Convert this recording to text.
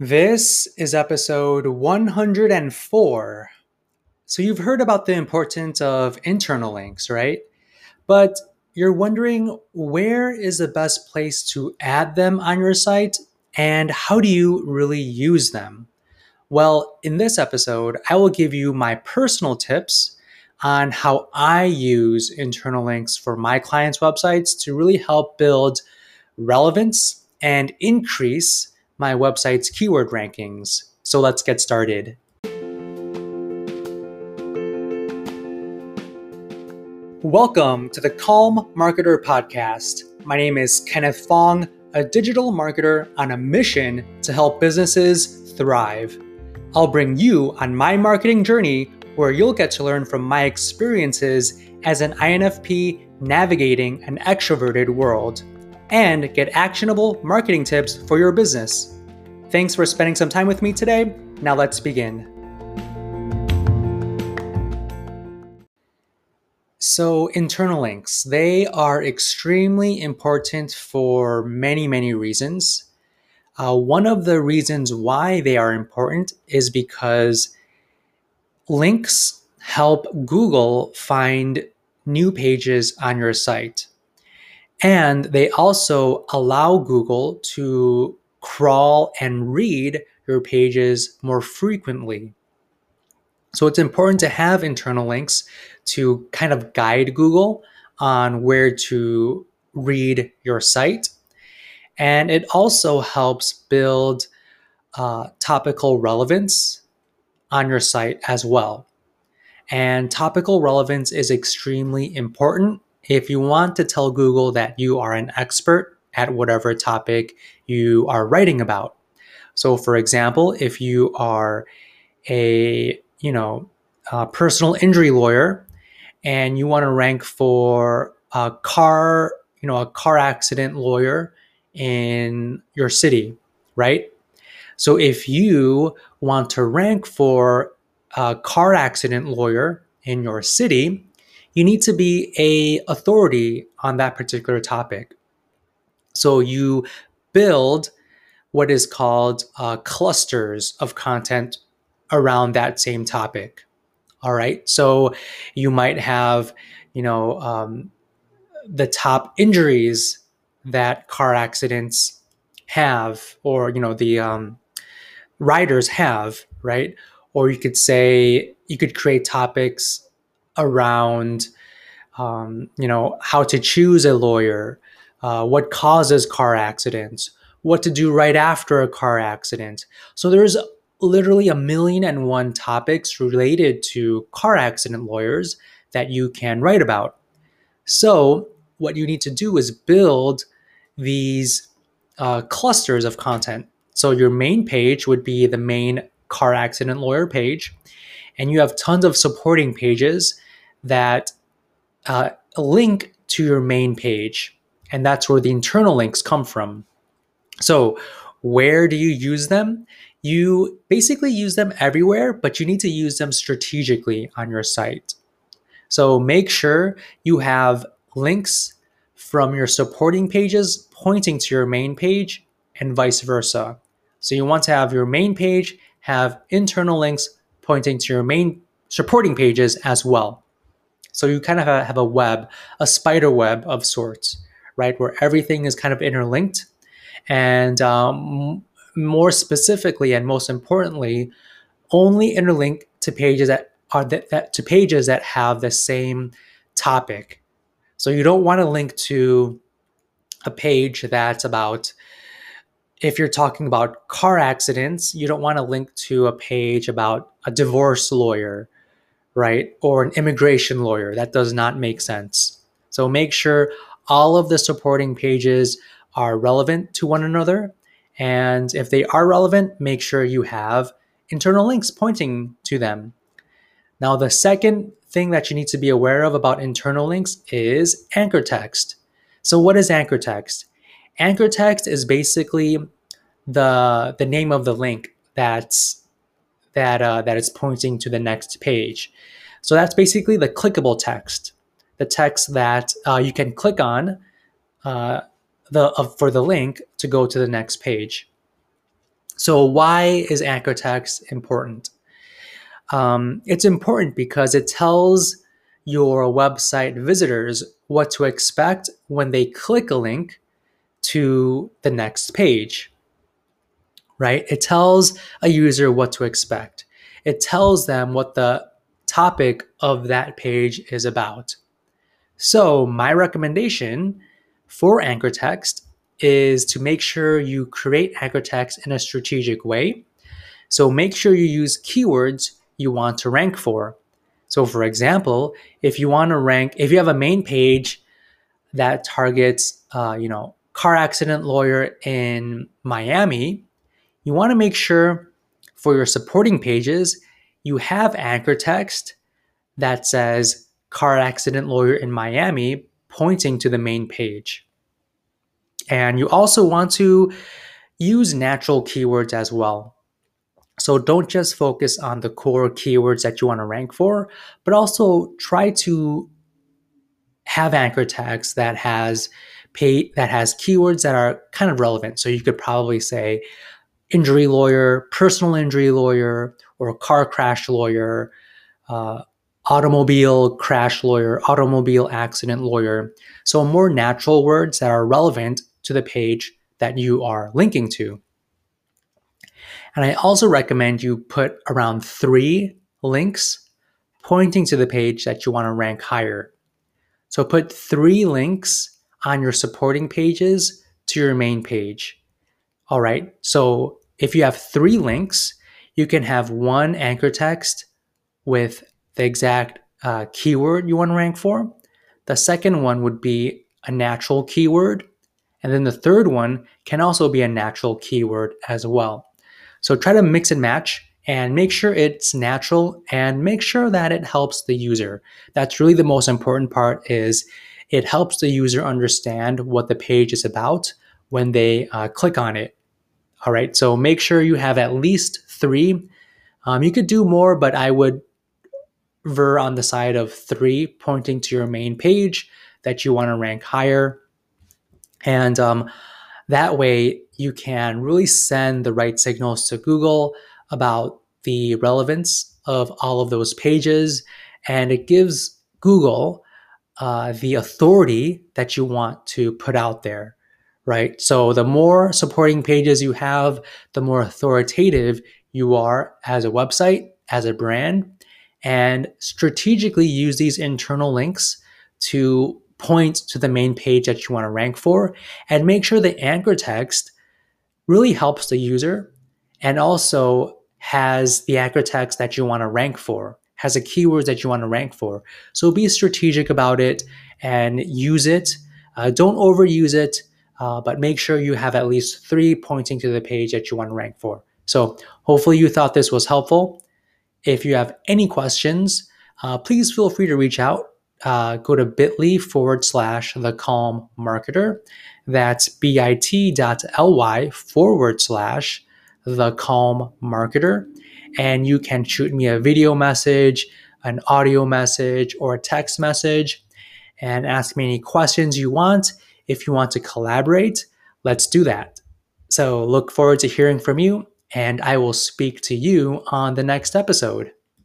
This is episode 104. So, you've heard about the importance of internal links, right? But you're wondering where is the best place to add them on your site and how do you really use them? Well, in this episode, I will give you my personal tips on how I use internal links for my clients' websites to really help build relevance and increase my website's keyword rankings. So let's get started. Welcome to the Calm Marketer Podcast. My name is Kenneth Fong, a digital marketer on a mission to help businesses thrive. I'll bring you on my marketing journey where you'll get to learn from my experiences as an INFP navigating an extroverted world and get actionable marketing tips for your business. Thanks for spending some time with me today. Now let's begin. So, internal links, they are extremely important for many, many reasons. Uh, one of the reasons why they are important is because links help Google find new pages on your site. And they also allow Google to crawl and read your pages more frequently. So it's important to have internal links to kind of guide Google on where to read your site. And it also helps build uh, topical relevance on your site as well. And topical relevance is extremely important if you want to tell Google that you are an expert at whatever topic you are writing about. So, for example, if you are a you know a personal injury lawyer and you want to rank for a car you know a car accident lawyer in your city, right? So, if you want to rank for a car accident lawyer in your city, you need to be a authority on that particular topic. So you build what is called uh, clusters of content around that same topic. All right. So you might have, you know, um, the top injuries that car accidents have, or, you know, the um, riders have, right? Or you could say, you could create topics around um, you know how to choose a lawyer uh, what causes car accidents what to do right after a car accident. So there's literally a million and one topics related to car accident lawyers that you can write about. So what you need to do is build these uh, clusters of content. So your main page would be the main car accident lawyer page and you have tons of supporting pages that uh, link to your main page. And that's where the internal links come from. So, where do you use them? You basically use them everywhere, but you need to use them strategically on your site. So, make sure you have links from your supporting pages pointing to your main page and vice versa. So, you want to have your main page have internal links pointing to your main supporting pages as well. So you kind of have a web, a spider web of sorts, right? Where everything is kind of interlinked. And um, more specifically and most importantly, only interlink to pages that are that, that to pages that have the same topic. So you don't want to link to a page that's about if you're talking about car accidents, you don't want to link to a page about a divorce lawyer right? Or an immigration lawyer. That does not make sense. So make sure all of the supporting pages are relevant to one another. And if they are relevant, make sure you have internal links pointing to them. Now, the second thing that you need to be aware of about internal links is anchor text. So, what is anchor text? Anchor text is basically the the name of the link that's that uh, that is pointing to the next page. So that's basically the clickable text, the text that uh, you can click on uh, the uh, for the link to go to the next page. So, why is anchor text important? Um, it's important because it tells your website visitors what to expect when they click a link to the next page, right? It tells a user what to expect. It tells them what the topic of that page is about. So, my recommendation for anchor text is to make sure you create anchor text in a strategic way. So, make sure you use keywords you want to rank for. So, for example, if you want to rank, if you have a main page that targets, uh, you know, car accident lawyer in Miami, you want to make sure for your supporting pages you have anchor text that says car accident lawyer in Miami pointing to the main page. And you also want to use natural keywords as well. So don't just focus on the core keywords that you want to rank for, but also try to have anchor text that has pay that has keywords that are kind of relevant. So you could probably say injury lawyer, personal injury lawyer, or car crash lawyer, uh, automobile crash lawyer, automobile accident lawyer. So more natural words that are relevant to the page that you are linking to. And I also recommend you put around three links pointing to the page that you want to rank higher. So put three links on your supporting pages to your main page. All right. So if you have three links, you can have one anchor text with the exact uh, keyword you want to rank for. The second one would be a natural keyword. And then the third one can also be a natural keyword as well. So try to mix and match and make sure it's natural and make sure that it helps the user. That's really the most important part is it helps the user understand what the page is about when they uh, click on it. All right, so make sure you have at least three. Um, you could do more, but I would ver on the side of three pointing to your main page that you want to rank higher. And um, that way, you can really send the right signals to Google about the relevance of all of those pages. And it gives Google uh, the authority that you want to put out there, right? So the more supporting pages you have, the more authoritative you are as a website, as a brand, and strategically use these internal links to point to the main page that you want to rank for and make sure the anchor text really helps the user and also has the anchor text that you want to rank for, has the keywords that you want to rank for. So be strategic about it and use it. Uh, don't overuse it, uh, but make sure you have at least three pointing to the page that you want to rank for. So hopefully you thought this was helpful. If you have any questions, uh, please feel free to reach out. Uh, go to bit.ly forward slash the calm marketer. That's bit.ly forward slash the calm marketer. And you can shoot me a video message, an audio message, or a text message and ask me any questions you want. If you want to collaborate, let's do that. So look forward to hearing from you and I will speak to you on the next episode.